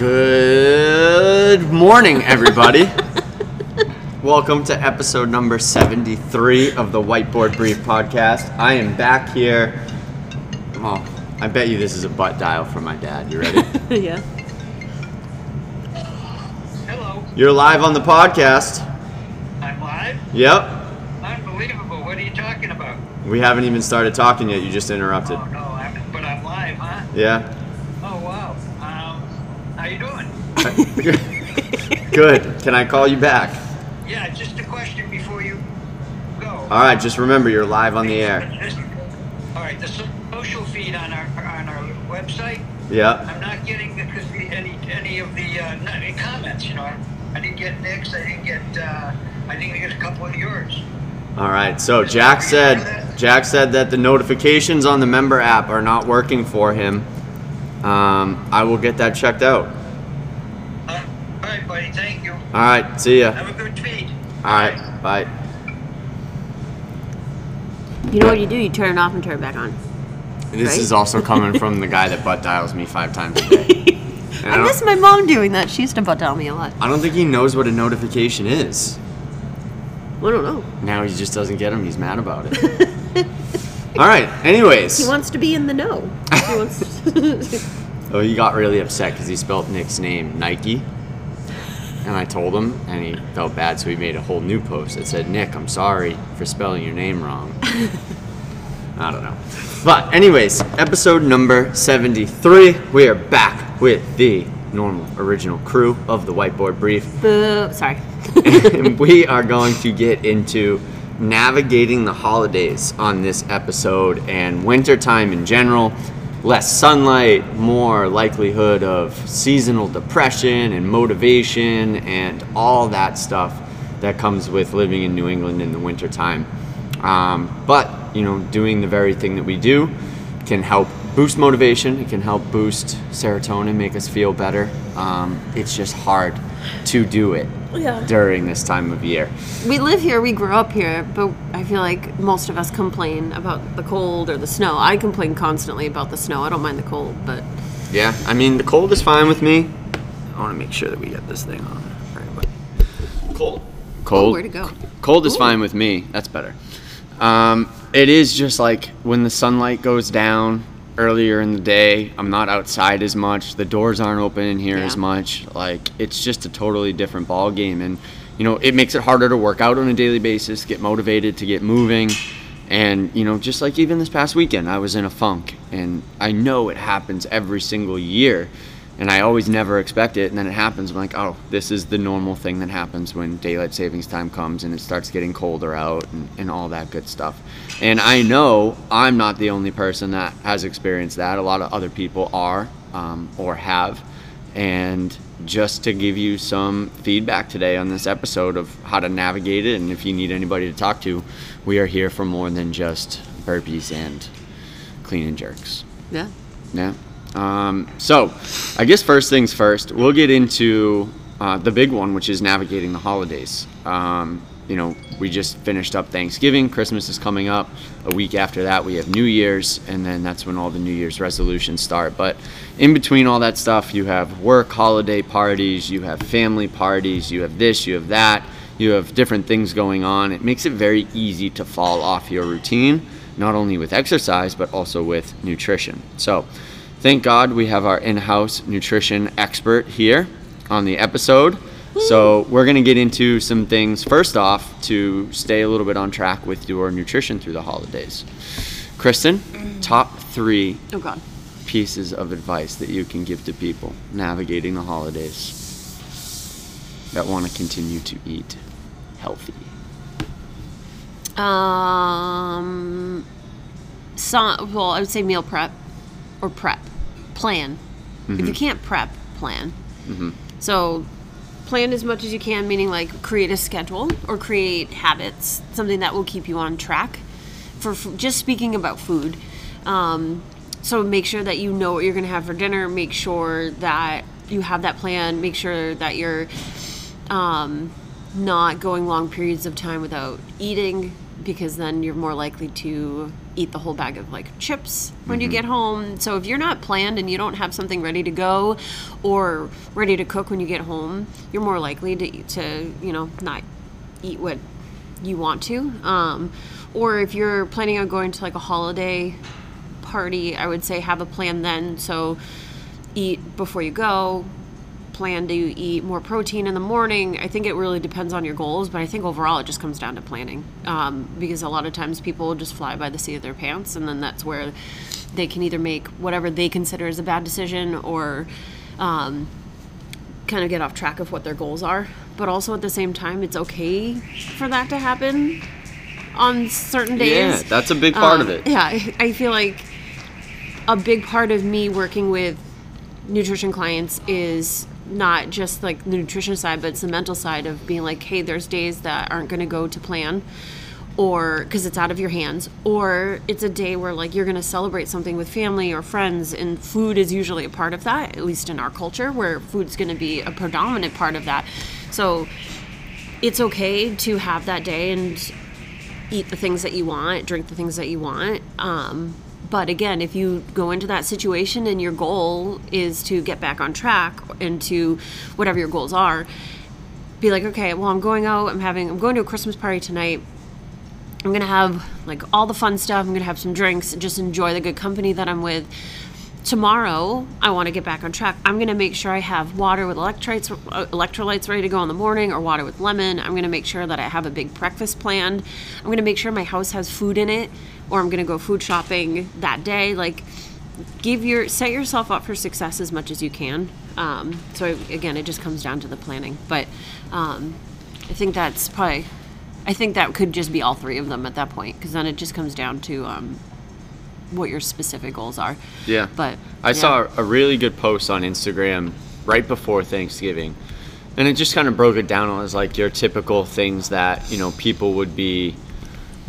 Good morning, everybody. Welcome to episode number 73 of the Whiteboard Brief podcast. I am back here. Oh, I bet you this is a butt dial from my dad. You ready? yeah. Hello, You're live on the podcast. I'm live. Yep. Unbelievable. What are you talking about? We haven't even started talking yet. You just interrupted. Oh no, I'm, but I'm live, huh? Yeah. Oh wow. Um, how you doing? Good. Can I call you back? Yeah, just a question before you go. All right. Just remember, you're live on the air. All right, the social feed on our on our website. Yeah. I'm not getting the- any any of the uh, any comments. You know, I, I didn't get Nick's. I didn't get. Uh, I didn't get a couple of yours. All right. So Jack said Jack said that the notifications on the member app are not working for him. Um, I will get that checked out. Uh, all right, buddy. Thank you. All right. See ya. Have a good feed. All right. Bye. You know what you do? You turn it off and turn it back on. This Right? is also coming from the guy that butt dials me five times a day. I, I miss my mom doing that. She used to butt dial me a lot. I don't think he knows what a notification is. I don't know. Now he just doesn't get them. He's mad about it. All right. Anyways. He wants to be in the know. He wants Oh, he got really upset because he spelled Nick's name Nike. And I told him, and he felt bad, so he made a whole new post that said, Nick, I'm sorry for spelling your name wrong. I don't know. But, anyways, episode number 73. We are back with the normal, original crew of the Whiteboard Brief. Boo. Sorry. and we are going to get into navigating the holidays on this episode and wintertime in general. Less sunlight, more likelihood of seasonal depression and motivation and all that stuff that comes with living in New England in the wintertime. Um, but, you know, doing the very thing that we do can help boost motivation. It can help boost serotonin, make us feel better. Um, it's just hard to do it Yeah. during this time of year. We live here. We grew up here, but I feel like most of us complain about the cold or the snow. I complain constantly about the snow. I don't mind the cold, but Yeah, I mean the cold is fine with me. I want to make sure that we get this thing on. Right, but- cold. Cold. where'd it go? Cold is Ooh. fine with me. That's better. Um, it is just like when the sunlight goes down earlier in the day. I'm not outside as much. The doors aren't open in here as much. Like it's just a totally different ball game, and you know it makes it harder to work out on a daily basis, get motivated to get moving. And you know, just like even this past weekend, I was in a funk, and I know it happens every single year, and I always never expect it, and then it happens. I'm like, oh, this is the normal thing that happens when daylight savings time comes and it starts getting colder out and, and all that good stuff. And I know I'm not the only person that has experienced that. A lot of other people are um, or have. And just to give you some feedback today on this episode of how to navigate it, and if you need anybody to talk to, we are here for more than just burpees and clean and jerks. yeah. Yeah. Um, so, I guess first things first, we'll get into uh, the big one, which is navigating the holidays. Um, you know, we just finished up Thanksgiving, Christmas is coming up. A week after that, we have New Year's, and then that's when all the New Year's resolutions start. But in between all that stuff, you have work holiday parties, you have family parties, you have this, you have that, you have different things going on. It makes it very easy to fall off your routine, not only with exercise, but also with nutrition. So, Thank God we have our in house nutrition expert here on the episode. So, we're going to get into some things first off to stay a little bit on track with your nutrition through the holidays. Kristin, top three Oh pieces of advice that you can give to people navigating the holidays that want to continue to eat healthy. Um. Some. Well, I would say meal prep or prep plan. If you can't prep, plan. So plan as much as you can, meaning like create a schedule or create habits, something that will keep you on track. For f- just speaking about food, um, so make sure that you know what you're going to have for dinner. Make sure that you have that plan. Make sure that you're um, not going long periods of time without eating. Because then you're more likely to eat the whole bag of like chips when you get home. So if you're not planned and you don't have something ready to go or ready to cook when you get home, you're more likely to to you know not eat what you want to. Um, or if you're planning on going to like a holiday party, I would say have a plan then. So eat before you go. Plan to eat more protein in the morning. I think it really depends on your goals, but I think overall it just comes down to planning. Um, because a lot of times people just fly by the seat of their pants, and then that's where they can either make whatever they consider as a bad decision or um, kind of get off track of what their goals are. But also at the same time, it's okay for that to happen on certain days. Yeah, that's a big part of Um, it. Yeah, I feel like a big part of me working with nutrition clients is not just like the nutrition side, but it's the mental side of being like, hey, there's days that aren't going to go to plan or because it's out of your hands or it's a day where like you're going to celebrate something with family or friends and food is usually a part of that at least in our culture where food's going to be a predominant part of that so it's okay to have that day and eat the things that you want, drink the things that you want. Um, but again, if you go into that situation and your goal is to get back on track and to whatever your goals are, be like, okay, well, I'm going out. I'm having. I'm going to a Christmas party tonight. I'm gonna have like all the fun stuff. I'm gonna have some drinks and just enjoy the good company that I'm with. Tomorrow, I want to get back on track. I'm gonna make sure I have water with electrolytes, uh, electrolytes ready to go in the morning, or water with lemon. I'm gonna make sure that I have a big breakfast planned. I'm gonna make sure my house has food in it, or I'm gonna go food shopping that day. Like, give your set yourself up for success as much as you can. Um, so again, it just comes down to the planning. But um, I think that's probably. I think that could just be all three of them at that point, because then it just comes down to um, what your specific goals are. Yeah. But I yeah. saw a really good post on Instagram right before Thanksgiving. And it just kind of broke it down. as like your typical things that, you know, people would be,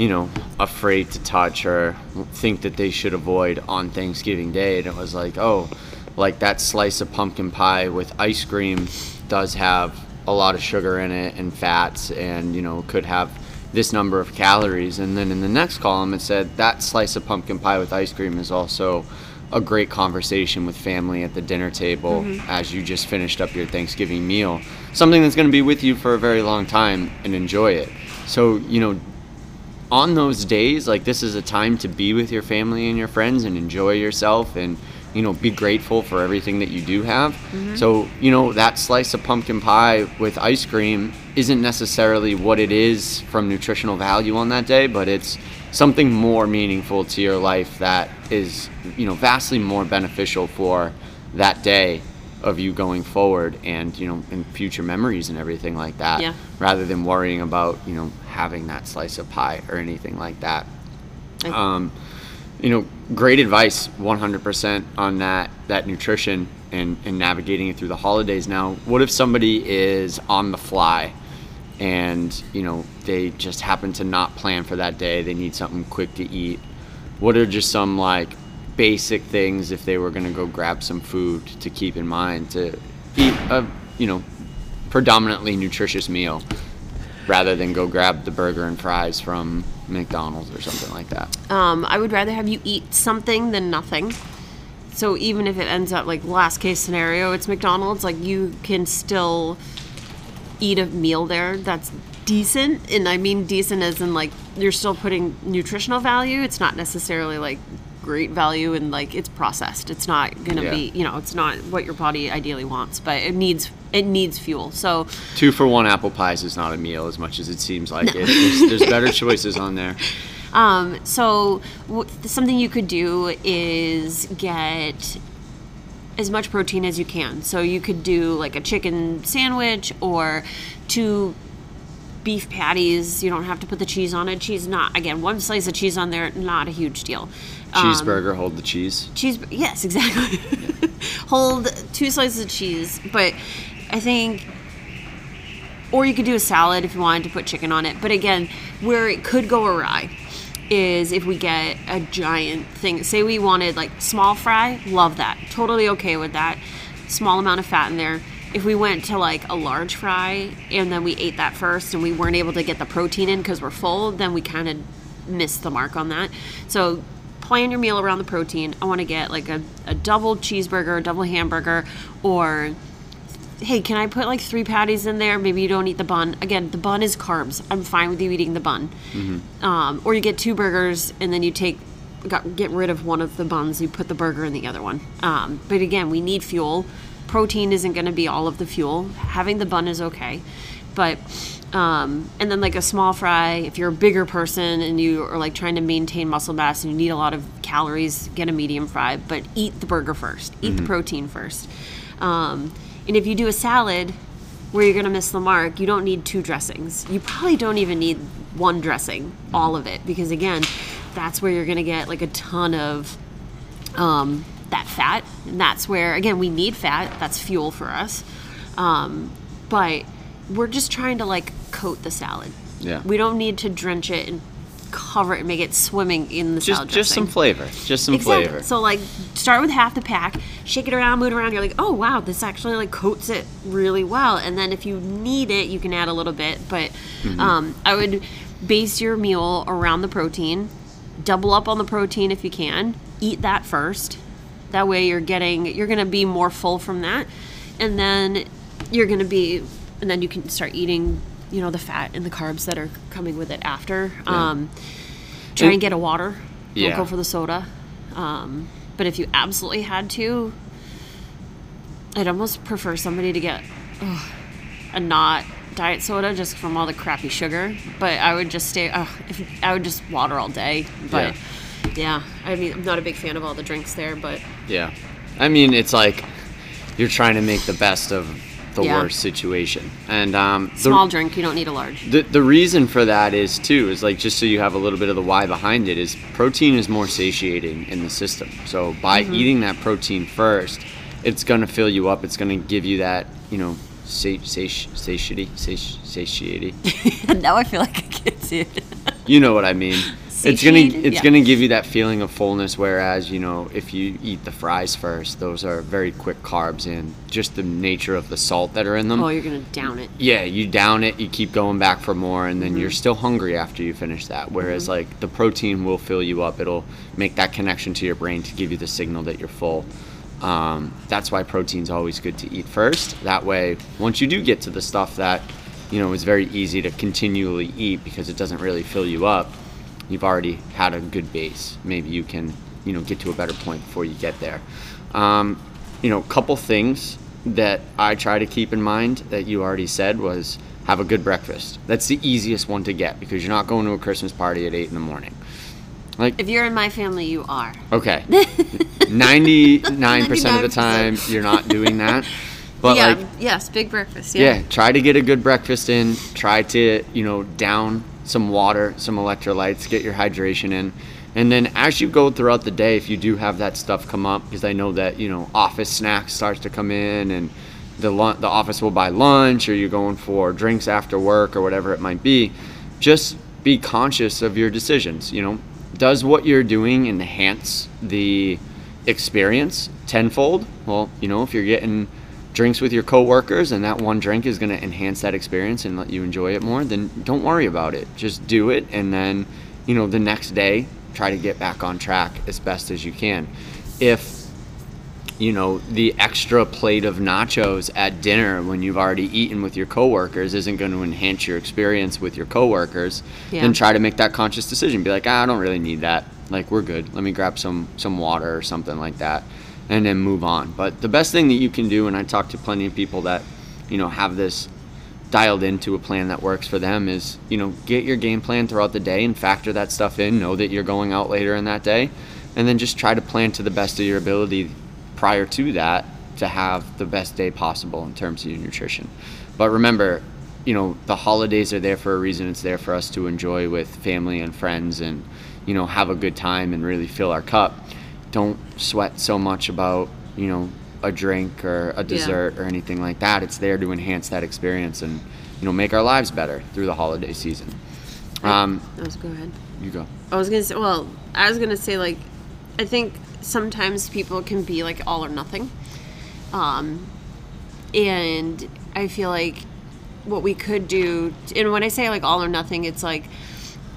you know, afraid to touch or think that they should avoid on Thanksgiving Day. And it was like, oh, like that slice of pumpkin pie with ice cream does have a lot of sugar in it and fats and, you know, could have this number of calories. And then in the next column, it said that slice of pumpkin pie with ice cream is also a great conversation with family at the dinner table mm-hmm. as you just finished up your Thanksgiving meal. Something that's going to be with you for a very long time and enjoy it. So, you know, on those days, like this is a time to be with your family and your friends and enjoy yourself and you know be grateful for everything that you do have. Mm-hmm. So you know that slice of pumpkin pie with ice cream isn't necessarily what it is from nutritional value on that day, but it's something more meaningful to your life that is you know vastly more beneficial for that day of you going forward and you know in future memories and everything like that Yeah. rather than worrying about you know having that slice of pie or anything like that. I- um, you know great advice 100% on that that nutrition and, and navigating it through the holidays. Now what if somebody is on the fly and you know they just happen to not plan for that day they need something quick to eat? What are just some like basic things if they were going to go grab some food to keep in mind to eat a you know predominantly nutritious meal rather than go grab the burger and fries from McDonald's or something like that. Um, I would rather have you eat something than nothing. So even if it ends up like last case scenario, it's McDonald's, like you can still eat a meal there that's decent. And I mean decent as in like you're still putting nutritional value. It's not necessarily like great value and like it's processed. It's not gonna Yeah. be you know, it's not what your body ideally wants, but it needs it needs fuel. So Two for one apple pies is not a meal as much as it seems like it. There's, there's better choices on there. Um, so w- something you could do is get as much protein as you can. So you could do like a chicken sandwich or two beef patties. You don't have to put the cheese on it. Cheese not again one slice of cheese on there, not a huge deal. Um, Cheeseburger, hold the cheese. cheese yes exactly hold two slices of cheese but i think or you could do a salad if you wanted to put chicken on it but again where it could go awry is if we get a giant thing say we wanted like small fry love that totally okay with that small amount of fat in there if we went to like a large fry and then we ate that first and we weren't able to get the protein in because we're full, then we kind of missed the mark on that. So plan your meal around the protein. I want to get like a, a double cheeseburger, a double hamburger, or hey, can I put like three patties in there? Maybe you don't eat the bun. Again, the bun is carbs. I'm fine with you eating the bun. Um, or you get two burgers and then you take got, get rid of one of the buns. You put the burger in the other one. Um, but again, we need fuel. Protein isn't going to be all of the fuel. Having the bun is okay, but um, and then like a small fry. If you're a bigger person and you are like trying to maintain muscle mass and you need a lot of calories, get a medium fry. But eat the burger first. Eat the protein first. Um, and if you do a salad where you're going to miss the mark, you don't need two dressings. You probably don't even need one dressing, all of it, because again, that's where you're going to get like a ton of um, that fat. And that's where, again, we need fat. That's fuel for us. Um, but we're just trying to like coat the salad. Yeah. We don't need to drench it and cover it and make it swimming in the Just salad just some flavor. Just some Exactly. flavor. So like start with half the pack, shake it around, move it around. You're like, oh wow, this actually like coats it really well. And then if you need it, you can add a little bit. But Mm-hmm. um, I would base your meal around the protein. Double up on the protein if you can. Eat that first. That way you're getting you're gonna be more full from that, and then you're gonna be, and then you can start eating. You know the fat and the carbs that are coming with it after. Um, try And- and get a water. Yeah. Don't go for the soda. Um, but if you absolutely had to, I'd almost prefer somebody to get ugh, a not diet soda just from all the crappy sugar. But I would just stay. Uh, if I would just water all day. But yeah. I mean, I'm not a big fan of all the drinks there. But Yeah. I mean, it's like you're trying to make the best of the Yeah. worst situation. And um, the, small drink, you don't need a large. the, the reason for that is, too, is like just so you have a little bit of the why behind it, is protein is more satiating in the system. So by Mm-hmm. eating that protein first, it's going to fill you up. It's going to give you that, you know, sati- sati- satiety, sati- satiety. now I feel like I can't see it. You know what I mean. It's gonna it's Yeah. gonna give you that feeling of fullness. Whereas you know if you eat the fries first, those are very quick carbs and just the nature of the salt that are in them. oh, you're gonna down it. yeah, you down it, you keep going back for more, and then Mm-hmm. you're still hungry after you finish that. Whereas like the protein will fill you up. It'll make that connection to your brain to give you the signal that you're full. Um, that's why protein's always good to eat first. That way, once you do get to the stuff that you know is very easy to continually eat because it doesn't really fill you up, you've already had a good base. Maybe you can you know get to a better point before you get there. Um, you know, a couple things that I try to keep in mind that you already said was have a good breakfast. That's the easiest one to get because you're not going to a Christmas party at eight in the morning. Like If you're in my family, you are. Okay. 99% of the time, you're not doing that. But, yeah. like, yes, big breakfast. yeah. Yeah. try to get a good breakfast in. Try to, you know, down some water, some electrolytes, get your hydration in. And then as you go throughout the day, if you do have that stuff come up, because I know that, you know, office snacks starts to come in and the, the office will buy lunch or you're going for drinks after work or whatever it might be, just be conscious of your decisions. You know, does what you're doing enhance the experience tenfold? Well, you know, if you're getting drinks with your coworkers and that one drink is going to enhance that experience and let you enjoy it more, then don't worry about it. Just do it and then, you know, the next day try to get back on track as best as you can. If you know, the extra plate of nachos at dinner when you've already eaten with your coworkers isn't going to enhance your experience with your coworkers, Yeah. then try to make that conscious decision. Be like, ah, I don't really need that. Like, we're good. Let me grab some some water or something like that, and then move on. But the best thing that you can do, and I talk to plenty of people that, you know, have this dialed into a plan that works for them is you know get your game plan throughout the day and factor that stuff in. Know that you're going out later in that day. And then just try to plan to the best of your ability prior to that to have the best day possible in terms of your nutrition. But remember you know the holidays are there for a reason. It's there for us to enjoy with family and friends and you know have a good time and really fill our cup don't sweat so much about you know a drink or a dessert or anything like that it's there to enhance that experience and you know make our lives better through the holiday season um, Let's go ahead. you go I was gonna say. Well, I was gonna say like, I think sometimes people can be like all or nothing. Um, and I feel like what we could do, and when I say like all or nothing, it's like,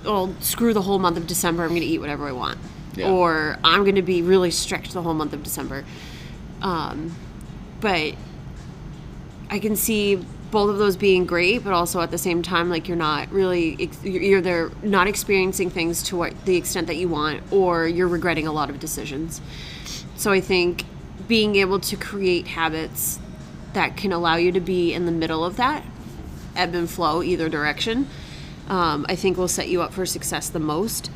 well, screw the whole month of December. I'm going to eat whatever I want, Yeah. or I'm going to be really strict the whole month of December. Um, but I can see both of those being great, but also at the same time, like you're not really you're either not experiencing things to what the extent that you want, or you're regretting a lot of decisions. So I think being able to create habits that can allow you to be in the middle of that ebb and flow either direction, um, I think will set you up for success the most.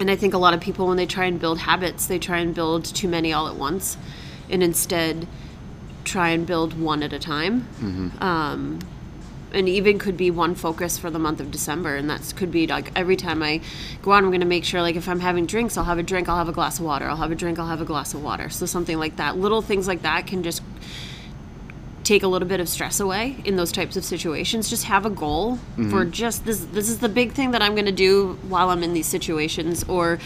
And I think a lot of people, when they try and build habits, they try and build too many all at once, and instead try and build one at a time. Um, and even could be one focus for the month of December, and that could be like every time I go out, I'm going to make sure like if I'm having drinks, I'll have a drink, I'll have a glass of water, I'll have a drink, I'll have a glass of water. So something like that, little things like that can just take a little bit of stress away in those types of situations. Just have a goal for mm-hmm. just this this is the big thing that i'm going to do while i'm in these situations or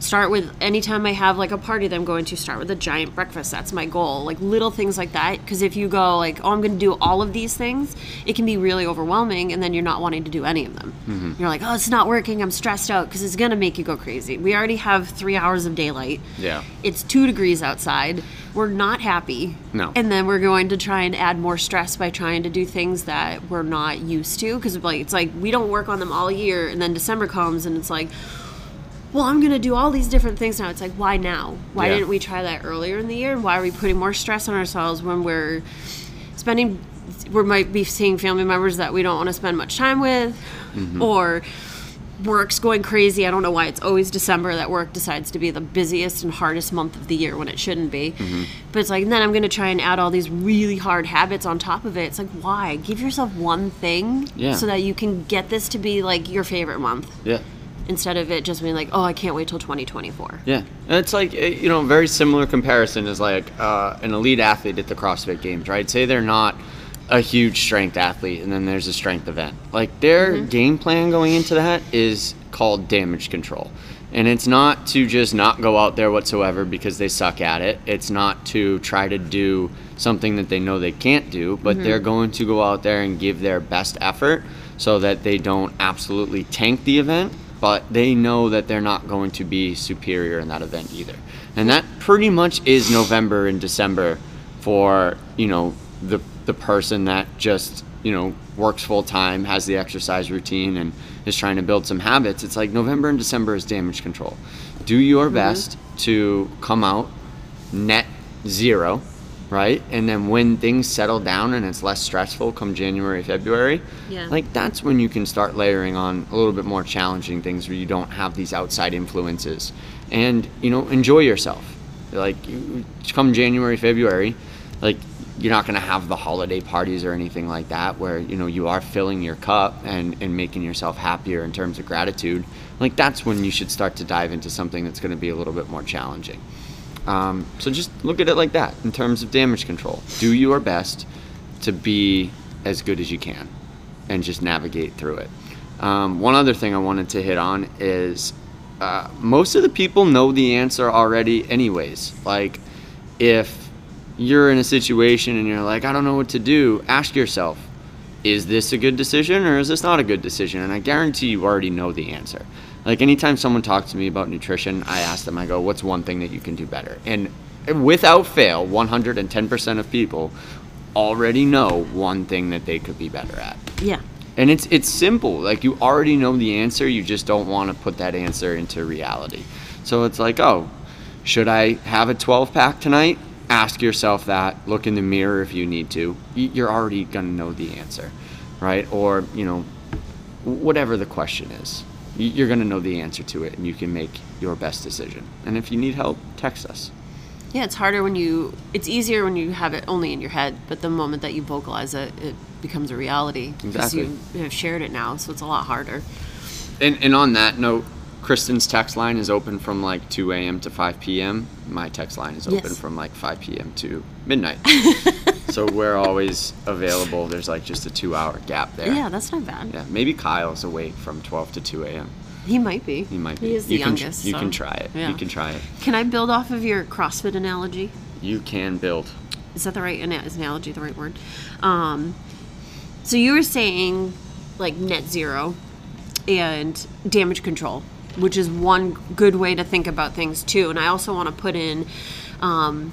start with anytime i have like a party that i'm going to start with a giant breakfast. That's my goal. Like little things like that. Because if you go like oh i'm going to do all of these things it can be really overwhelming and then you're not wanting to do any of them. Mm-hmm. You're like oh it's not working. I'm stressed out. Because it's going to make you go crazy. We already have three hours of daylight. Yeah. it's two degrees outside. We're not happy. No. and then we're going to try and add more stress by trying to do things that we're not used to. Because like it's like we don't work on them all year and then december comes and it's like well i'm going to do all these different things now. It's like why now? Why Yeah. didn't we try that earlier in the year? And why are we putting more stress on ourselves when we're spending we might be seeing family members that we don't want to spend much time with? Mm-hmm. Or work's going crazy. I don't know why it's always december that work decides to be the busiest and hardest month of the year when it shouldn't be. Mm-hmm. But it's like and then i'm going to try and add all these really hard habits on top of it. It's like why? Give yourself one thing Yeah. so that you can get this to be like your favorite month. Yeah. Instead of it just being like oh i can't wait till 2024 Yeah, and it's like eh, you know, very similar comparison is like uh, an elite athlete at the CrossFit Games, right? Say they're not a huge strength athlete, and then there's a strength event. Like their game plan going into that is called damage control, and it's not to just not go out there whatsoever because they suck at it. It's not to try to do something that they know they can't do, but they're going to go out there and give their best effort so that they don't absolutely tank the event but they know that they're not going to be superior in that event either. And that pretty much is November and December for, you know, the the person that just, you know, works full time, has the exercise routine and is trying to build some habits. It's like November and December is damage control. Do your mm-hmm. best to come out net zero, right? And then when things settle down and it's less stressful come January, February, Yeah. like that's when you can start layering on a little bit more challenging things where you don't have these outside influences and, you know, enjoy yourself. Like you, come January, February, like you're not going to have the holiday parties or anything like that where, you know, you are filling your cup and, and making yourself happier in terms of gratitude. Like that's when you should start to dive into something that's going to be a little bit more challenging. Um, so just look at it like that in terms of damage control. Do your best to be as good as you can and just navigate through it. Um, one other thing I wanted to hit on is uh, most of the people know the answer already, anyways. Like, if you're in a situation and you're like, I don't know what to do, ask yourself, is this a good decision or is this not a good decision? And I guarantee you already know the answer. Like anytime someone talks to me about nutrition, I ask them, I go, what's one thing that you can do better? And without fail, 110% of people already know one thing that they could be better at. yeah And it's it's simple. Like you already know the answer, you just don't want to put that answer into reality. So it's like, oh, should I have a 12 pack tonight? Ask yourself that. Look in the mirror if you need to. You're already going to know the answer, right? Or, you know, whatever the question is. You're going to know the answer to it and you can make your best decision. And if you need help, text us. Yeah, it's harder when you. It's easier when you have it only in your head, but the moment that you vocalize it, it becomes a reality because Exactly. you have shared it now, so it's a lot harder. And, and on that note, Kristin's text line is open from like 2 a.m. to 5 p.m. My text line is open Yes. from like 5 p.m. to midnight. so we're always available. There's like just a two hour gap there. Yeah, that's not bad. Yeah, maybe Kyle's awake from 12 to 2 a.m. He might be. He might be. He is the you can, youngest. You so- can try it. Yeah. You can try it. Can I build off of your CrossFit analogy? You can build. is that the right is analogy the right word? Um, so you were saying like net zero and damage control, which is one good way to think about things too. And I also want to put in um,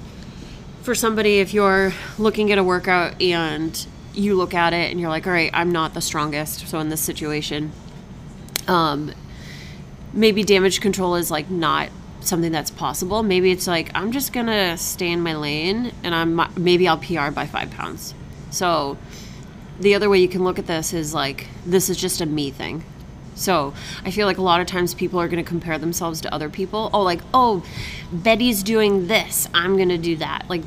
for somebody if you're looking at a workout and you look at it and you're like, all right, I'm not the strongest. So in this situation, um, maybe damage control is like not something that's possible. Maybe it's like I'm just gonna stay in my lane and I'm maybe I'll PR by five pounds. So the other way you can look at this is like this is just a me thing. So I feel like a lot of times people are going to compare themselves to other people. Oh, like oh, Betty's doing this, I'm going to do that. Like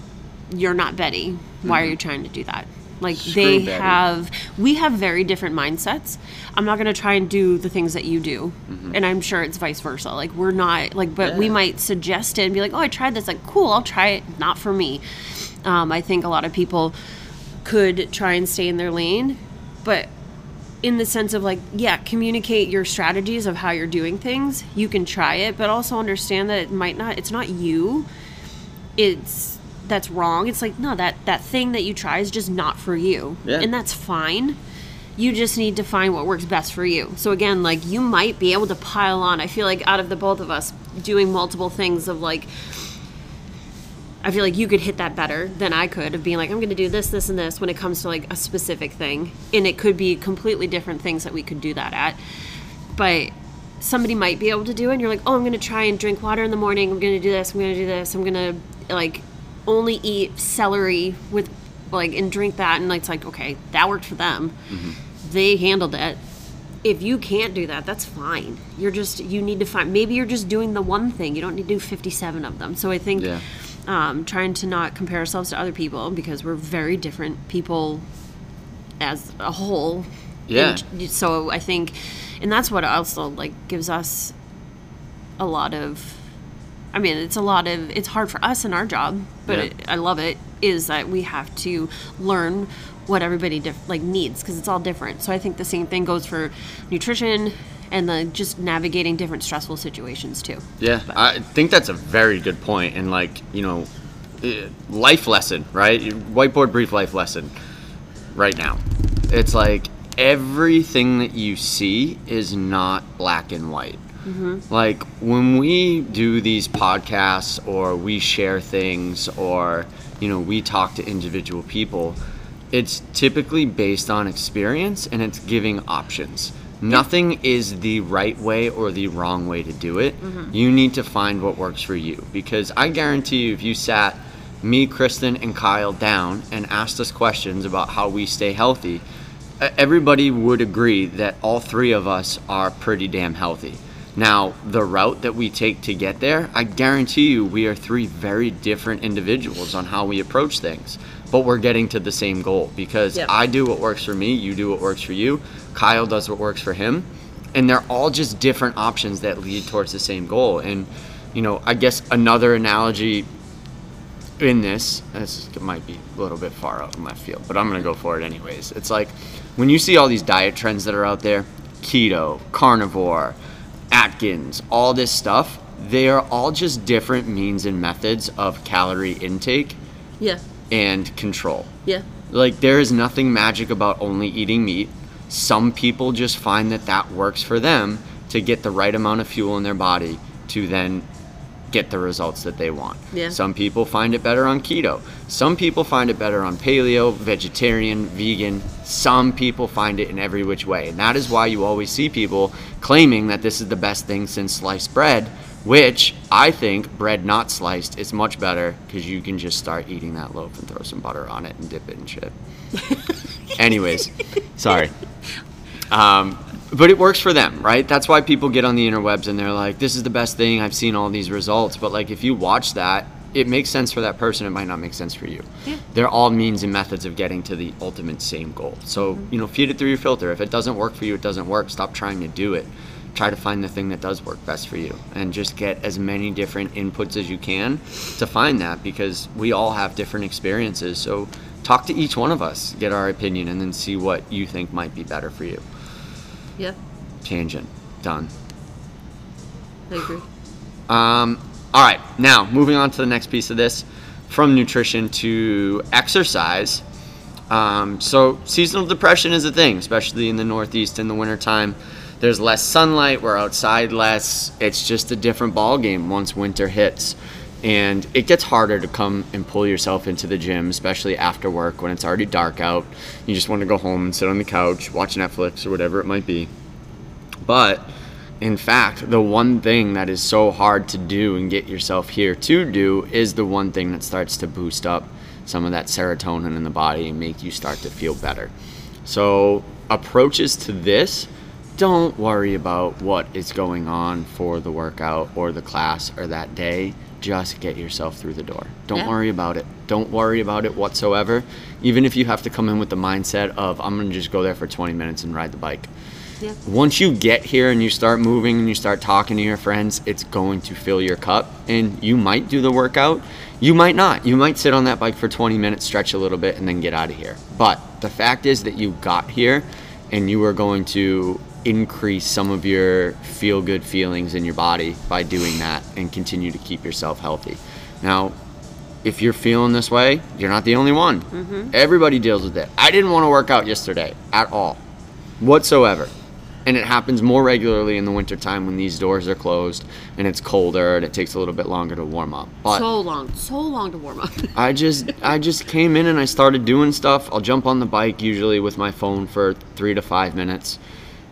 you're not Betty. Why are you trying to do that? Like Screw they Betty. have, we have very different mindsets. I'm not going to try and do the things that you do, and I'm sure it's vice versa. Like we're not like, but we might suggest it and be like, oh, I tried this. Like cool, I'll try it. Not for me. Um, I think a lot of people could try and stay in their lane, but in the sense of like yeah communicate your strategies of how you're doing things you can try it but also understand that it might not it's not you it's that's wrong it's like no that that thing that you try is just not for you Yeah. and that's fine you just need to find what works best for you so again like you might be able to pile on i feel like out of the both of us doing multiple things of like I feel like you could hit that better than I could of being like, I'm going to do this, this, and this when it comes to like a specific thing. And it could be completely different things that we could do that at. But somebody might be able to do it. And you're like, oh, I'm going to try and drink water in the morning. I'm going to do this. I'm going to do this. I'm going to like only eat celery with like and drink that. And it's like, okay, that worked for them. They handled it. If you can't do that, that's fine. You're just, you need to find, maybe you're just doing the one thing. You don't need to do 57 of them. So I think Yeah. um, trying to not compare ourselves to other people because we're very different people as a whole. Yeah. And so I think, and that's what also like gives us a lot of. I mean, it's a lot of. It's hard for us in our job, but Yeah. it, I love it. Is that we have to learn what everybody diff- like needs because it's all different. So I think the same thing goes for nutrition and the just navigating different stressful situations too. Yeah, I think that's a very good point, and like you know, eh, life lesson, right? Whiteboard brief life lesson, right now. It's like everything that you see is not black and white. Mm-hmm. Like when we do these podcasts, or we share things, or you know, we talk to individual people. It's typically based on experience, and it's giving options. Nothing is the right way or the wrong way to do it. Mm-hmm. You need to find what works for you because I guarantee you, if you sat me, Kristin, and Kyle down and asked us questions about how we stay healthy, everybody would agree that all three of us are pretty damn healthy. Now, the route that we take to get there, I guarantee you we are three very different individuals on how we approach things. But we're getting to the same goal because Yep. I do what works for me, you do what works for you, Kyle does what works for him. And they're all just different options that lead towards the same goal. And, you know, I guess another analogy in this, this might be a little bit far out in left field, but I'm gonna go for it anyways. It's like when you see all these diet trends that are out there, keto, carnivore, Atkins, all this stuff, they are all just different means and methods of calorie intake Yeah. and control. Yeah. Like there is nothing magic about only eating meat. Some people just find that that works for them to get the right amount of fuel in their body to then get the results that they want. Yeah. Some people find it better on keto. Some people find it better on paleo, vegetarian, vegan. Some people find it in every which way. And that is why you always see people claiming that this is the best thing since sliced bread, which I think bread not sliced is much better because you can just start eating that loaf and throw some butter on it and dip it in shit. Anyways, sorry. Um, but it works for them, right? That's why people get on the interwebs and they're like, this is the best thing. I've seen all these results. But like, if you watch that, it makes sense for that person. It might not make sense for you. Yeah. They're all means and methods of getting to the ultimate same goal. So, mm-hmm. you know, feed it through your filter. If it doesn't work for you, it doesn't work. Stop trying to do it. Try to find the thing that does work best for you and just get as many different inputs as you can to find that because we all have different experiences. So, talk to each one of us, get our opinion, and then see what you think might be better for you. Yeah. Tangent. Done. I agree. Um, all right, now moving on to the next piece of this. from nutrition to exercise. Um, so seasonal depression is a thing, especially in the Northeast in the wintertime. There's less sunlight, we're outside less. It's just a different ball game once winter hits. And it gets harder to come and pull yourself into the gym, especially after work when it's already dark out. You just want to go home and sit on the couch, watch Netflix or whatever it might be. But in fact, the one thing that is so hard to do and get yourself here to do is the one thing that starts to boost up some of that serotonin in the body and make you start to feel better. So, approaches to this don't worry about what is going on for the workout or the class or that day. Just get yourself through the door. Don't Yeah. worry about it. Don't worry about it whatsoever. Even if you have to come in with the mindset of, I'm going to just go there for 20 minutes and ride the bike Yeah. once you get here and you start moving and you start talking to your friends, it's going to fill your cup and you might do the workout. You might not. You might sit on that bike for 20 minutes, stretch a little bit, and then get out of here. But the fact is that you got here and you are going to increase some of your feel good feelings in your body by doing that and continue to keep yourself healthy. Now, if you're feeling this way, you're not the only one. Mm-hmm. Everybody deals with it. I didn't want to work out yesterday at all whatsoever. And it happens more regularly in the wintertime when these doors are closed and it's colder and it takes a little bit longer to warm up. But so long, so long to warm up. I just I just came in and I started doing stuff. I'll jump on the bike usually with my phone for 3 to 5 minutes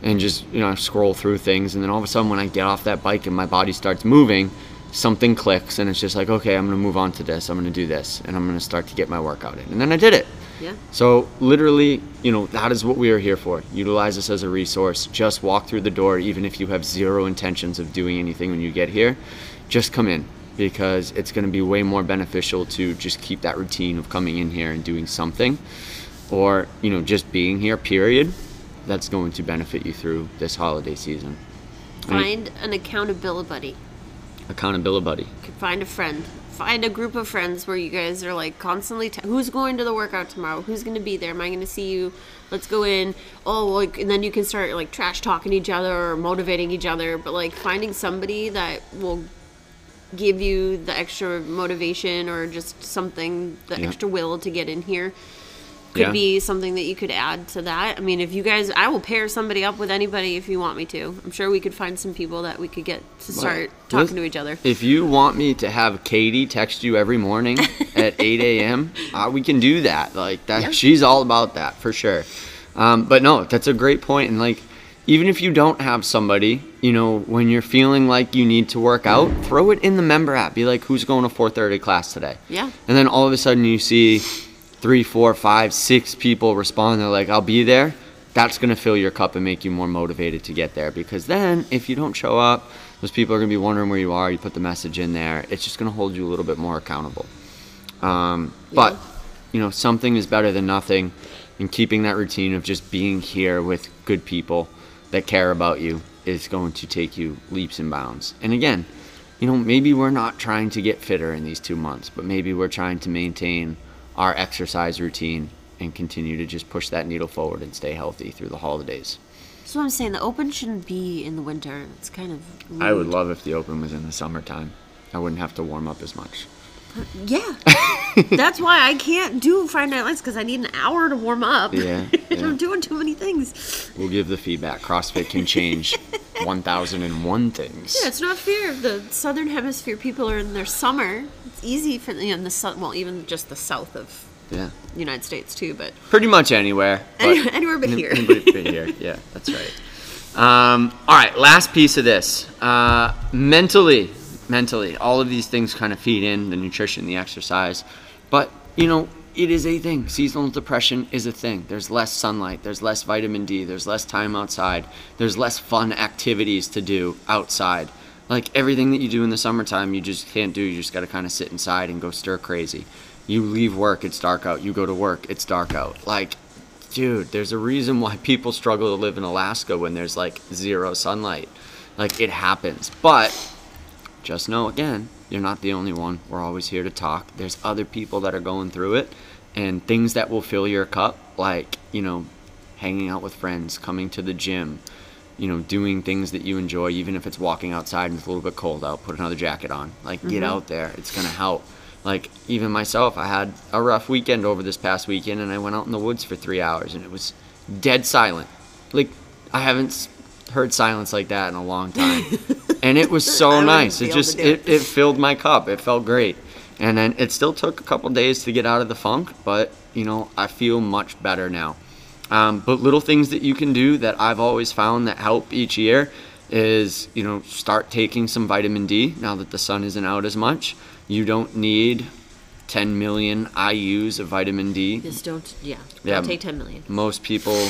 and just, you know, scroll through things and then all of a sudden when I get off that bike and my body starts moving, something clicks and it's just like, okay, I'm going to move on to this. I'm going to do this and I'm going to start to get my workout in. And then I did it. yeah. So literally, you know, that is what we are here for. Utilize this as a resource. Just walk through the door, even if you have zero intentions of doing anything when you get here. Just come in because it's going to be way more beneficial to just keep that routine of coming in here and doing something, or you know, just being here. Period. That's going to benefit you through this holiday season. Find an accountability buddy. Accountability buddy. Find a friend. Find a group of friends where you guys are like constantly. T- who's going to the workout tomorrow? Who's going to be there? Am I going to see you? Let's go in. Oh, like, and then you can start like trash talking each other or motivating each other. But like finding somebody that will give you the extra motivation or just something, the extra will to get in here could Yeah. be something that you could add to that. I mean, if you guys, I will pair somebody up with anybody if you want me to. I'm sure we could find some people that we could get to start talking listen- to each other. If you want me to have Katie text you every morning at 8 a.m., uh, we can do that. Like that, Yeah. she's all about that for sure. Um, but no, that's a great point. And like, even if you don't have somebody, you know, when you're feeling like you need to work out, throw it in the member app. Be like, who's going to 4:30 class today? Yeah. And then all of a sudden you see three, four, five, six people respond. They're like, I'll be there. That's going to fill your cup and make you more motivated to get there. Because then if you don't show up, those people are going to be wondering where you are. You put the message in there. It's just going to hold you a little bit more accountable. Um, But, you know, something is better than nothing. And keeping that routine of just being here with good people that care about you is going to take you leaps and bounds. And again, you know, maybe we're not trying to get fitter in these two months, but maybe we're trying to maintain our exercise routine and continue to just push that needle forward and stay healthy through the holidays. So I'm saying the open shouldn't be in the winter. It's kind of. I would love if the open was in the summertime. I wouldn't have to warm up as much. Uh, yeah. That's why I can't do Friday Night Lights because I need an hour to warm up. Yeah, yeah. I'm doing too many things. We'll give the feedback. CrossFit can change 1001 things. Yeah, it's not fair. The southern hemisphere people are in their summer. It's easy for you know, in the south. Well, even just the south of Yeah. the United States too. But Pretty much anywhere. but- Any- anywhere but here. Anywhere but here. Yeah, that's right. Um, all right, last piece of this. Uh, mentally, mentally, all of these things kind of feed in the nutrition, the exercise. But, you know, it is a thing. Seasonal depression is a thing. There's less sunlight, there's less vitamin D, there's less time outside, there's less fun activities to do outside. Like everything that you do in the summertime, you just can't do. You just got to kind of sit inside and go stir crazy. You leave work, it's dark out. You go to work, it's dark out. Like, dude, there's a reason why people struggle to live in Alaska when there's like zero sunlight. Like, it happens. But just know again, you're not the only one. We're always here to talk. There's other people that are going through it and things that will fill your cup, like, you know, hanging out with friends, coming to the gym, you know, doing things that you enjoy, even if it's walking outside and it's a little bit cold out, put another jacket on. Like, get out there. It's going to help. Like even myself, I had a rough weekend over this past weekend, and I went out in the woods for three hours, and it was dead silent. Like I haven't heard silence like that in a long time, and it was so nice. It just it. it filled my cup. It felt great, and then it still took a couple days to get out of the funk, but you know I feel much better now. Um, but little things that you can do that I've always found that help each year is, you know, start taking some vitamin D now that the sun isn't out as much. You don't need 10 million IUs of vitamin D. Just don't. Yeah. Yeah. Don't take ten million. Most people,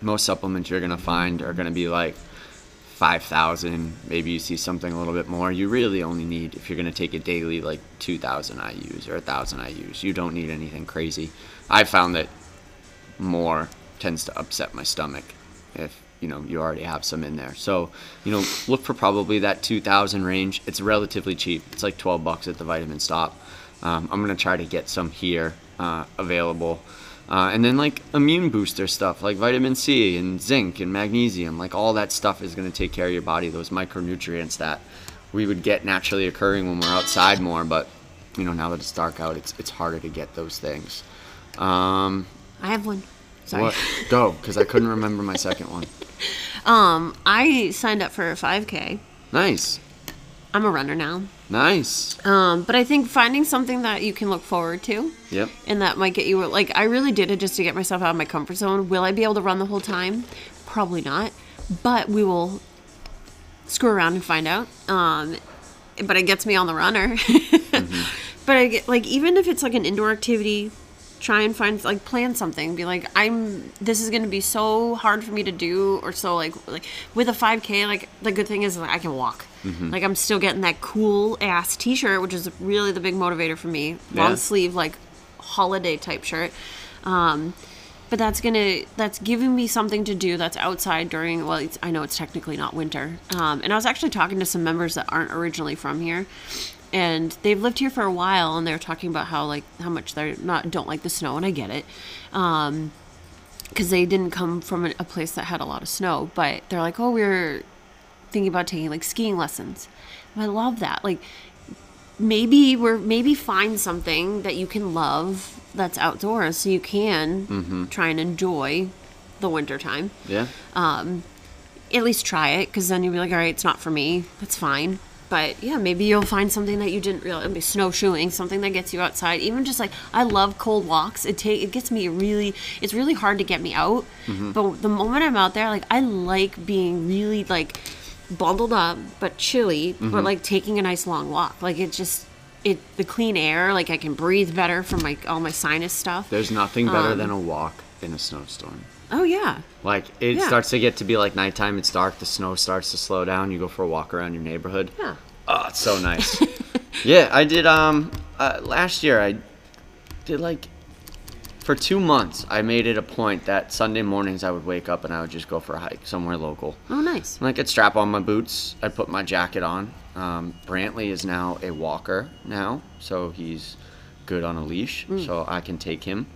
most supplements you're going to find are going to be like 5,000. Maybe you see something a little bit more. You really only need, if you're going to take it daily, like 2,000 IUs or 1,000 IUs. You don't need anything crazy. I found that more tends to upset my stomach if you know you already have some in there. So you know look for probably that 2000 range. It's relatively cheap. It's like 12 bucks at the vitamin stop. Um, i'm to try to get some here uh, available. Uh, and then like immune booster stuff like vitamin c and zinc and magnesium like all that stuff is going to take care of your body those micronutrients that we would get naturally occurring when we're outside more. But you know now that it's dark out it's, it's harder to get those things. Um, I have one. Sorry. what? Go, because I couldn't remember my second one. Um, I signed up for a 5K. Nice, I'm a runner now. nice. Um, but I think finding something that you can look forward to Yep. and that might get you like I really did it just to get myself out of my comfort zone. Will I be able to run the whole time? Probably not. But we will screw around and find out. Um, but it gets me on the runner. But I get like even if it's like an indoor activity, try and find like plan something. Be like I'm this is to be so hard for me to do or so like like with a 5k like the good thing is like, I can walk. Like I'm still getting that cool ass t-shirt which is really the big motivator for me. Long Yeah. sleeve like holiday type shirt. Um but that's gonna that's giving me something to do that's outside during well it's, i know it's technically not winter um, and i was actually talking to some members that aren't originally from here and they've lived here for a while and they're talking about how like how much they're not don't like the snow and i get it. Um because they didn't come from a, place that had a lot of snow but they're like oh we're thinking about taking like skiing lessons. And i love that. Like maybe we're maybe find something that you can love that's outdoors so you can try and enjoy the winter time. Yeah. at least try it because then you'll be like all right it's not for me. That's fine but yeah maybe you'll find something that you didn't realize maybe snowshoeing something that gets you outside. Even just like i love cold walks. It take it gets me really it's really hard to get me out but the moment i'm out there like i like being really like bundled up but chilly but like taking a nice long walk. Like it just it the clean air like i can breathe better from like all my sinus stuff. There's nothing better Um, than a walk in a snowstorm. Oh yeah Like it Yeah. starts to get to be like nighttime. It's dark. The snow starts to slow down. You go for a walk around your neighborhood. yeah Oh, it's so nice. yeah, I did. Um, uh, last year I did like for two months. I made it a point that Sunday mornings I would wake up and I would just go for a hike somewhere local. oh nice And I could strap on my boots. I'd put my jacket on. Um, Brantley is now a walker now, so he's good on a leash, so I can take him.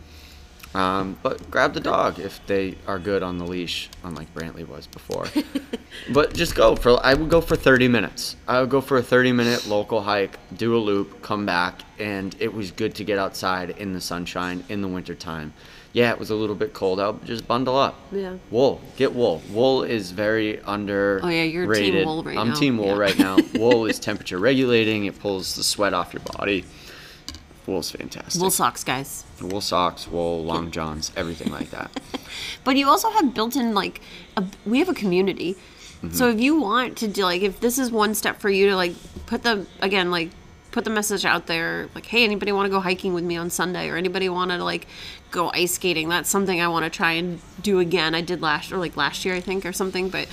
Um, but grab the dog if they are good on the leash, unlike Brantley was before. but just go for. I would go for 30 minutes. I would go for a 30 minute local hike, do a loop, come back, and it was good to get outside in the sunshine in the wintertime. Yeah, it was a little bit cold out, but just bundle up. Yeah. Wool. Get wool. Wool is very under. Oh, yeah, you're team wool right I'm now. team wool Yeah. right now. wool is temperature regulating. It pulls the sweat off your body. Wool's fantastic. wool socks guys wool socks, wool long johns, everything like that. But you also have built-in like a, we have a community. Mm-hmm. So if you want to do like if this is one step for you to like put the again like put the message out there like hey anybody want to go hiking with me on Sunday or anybody want to like go ice skating that's something I want to try and do again I did last or like last year I think or something but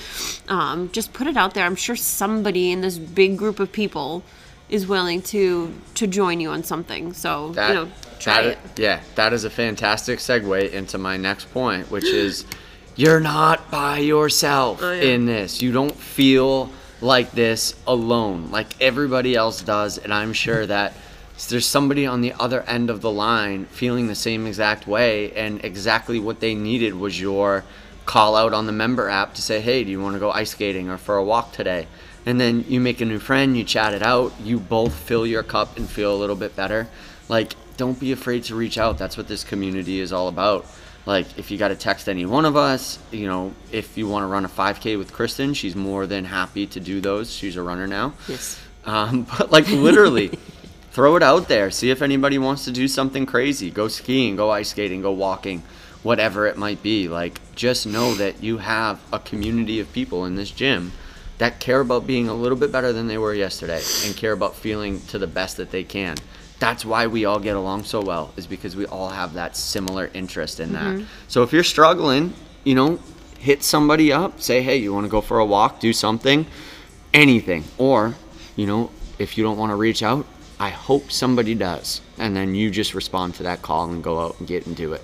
um, just put it out there I'm sure somebody in this big group of people is willing to to join you on something so That, you know try that- it Yeah, that is a fantastic segue into my next point, which is you're not by yourself Oh, yeah. in this. You don't feel like this alone, like everybody else does. And I'm sure that there's somebody on the other end of the line feeling the same exact way. And exactly what they needed was your call out on the member app to say, hey, do you want to go ice skating or for a walk today? And then you make a new friend, you chat it out, you both fill your cup and feel a little bit better. Like, don't be afraid to reach out. That's what this community is all about. Like, if you got to text any one of us, you know, if you want to run a 5K with Kristin, she's more than happy to do those. She's a runner now. Yes. Um, but like literally, throw it out there. See if anybody wants to do something crazy. Go skiing, go ice skating, go walking, whatever it might be. Like just know that you have a community of people in this gym that care about being a little bit better than they were yesterday and care about feeling to the best that they can. That's why we all get along so well is because we all have that similar interest in that. So if you're struggling, you know, hit somebody up, say, "Hey, you want to go for a walk, do something?" anything. Or, you know, if you don't want to reach out, I hope somebody does. And then you just respond to that call and go out and get and do it.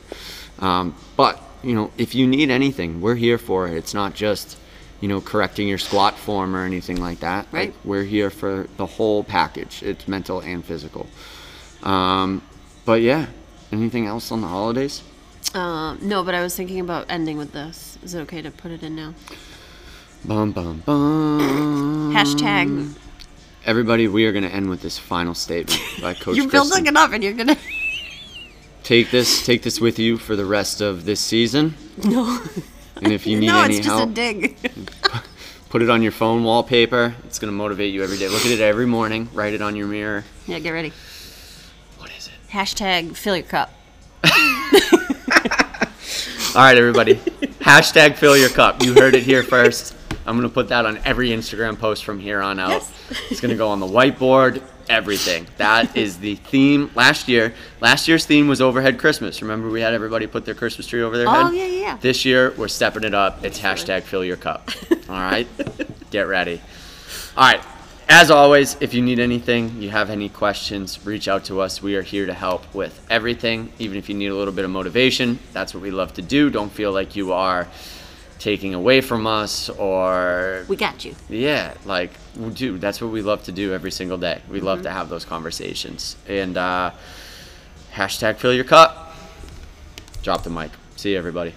Um, but, you know, if you need anything, we're here for it. It's not just, you know, correcting your squat form or anything like that. Right. Like, we're here for the whole package. It's mental and physical. Um, but yeah, anything else on the holidays? Um, no, but I was thinking about ending with this. Is it okay to put it in now? Bum, bum, bum. Hashtag. Everybody, we are going to end with this final statement by Coach You're Kristin. building it up, and you're gonna. take this take this with you for the rest of this season No. And if you need no, any it's just help a dig. put it on your phone wallpaper. It's going to motivate you every day. Look at it every morning. Write it on your mirror. Yeah, get ready. what is it? Hashtag fill your cup. all right everybody. Hashtag fill your cup. You heard it here first. I'm going to put that on every instagram post from here on out. Yes. it's going to go on the whiteboard everything that is the theme last year last year's theme was overhead christmas remember we had everybody put their christmas tree over their Oh, head yeah, yeah, yeah. This year, we're stepping it up. It's hashtag fill your cup. All right? Get ready. All right. As always, if you need anything, you have any questions, reach out to us. We are here to help with everything. Even if you need a little bit of motivation, that's what we love to do. Don't feel like you are taking away from us or We got you. yeah, like, dude, that's what we love to do every single day. We love to have those conversations. And uh, hashtag fill your cup. Drop the mic. See you, everybody.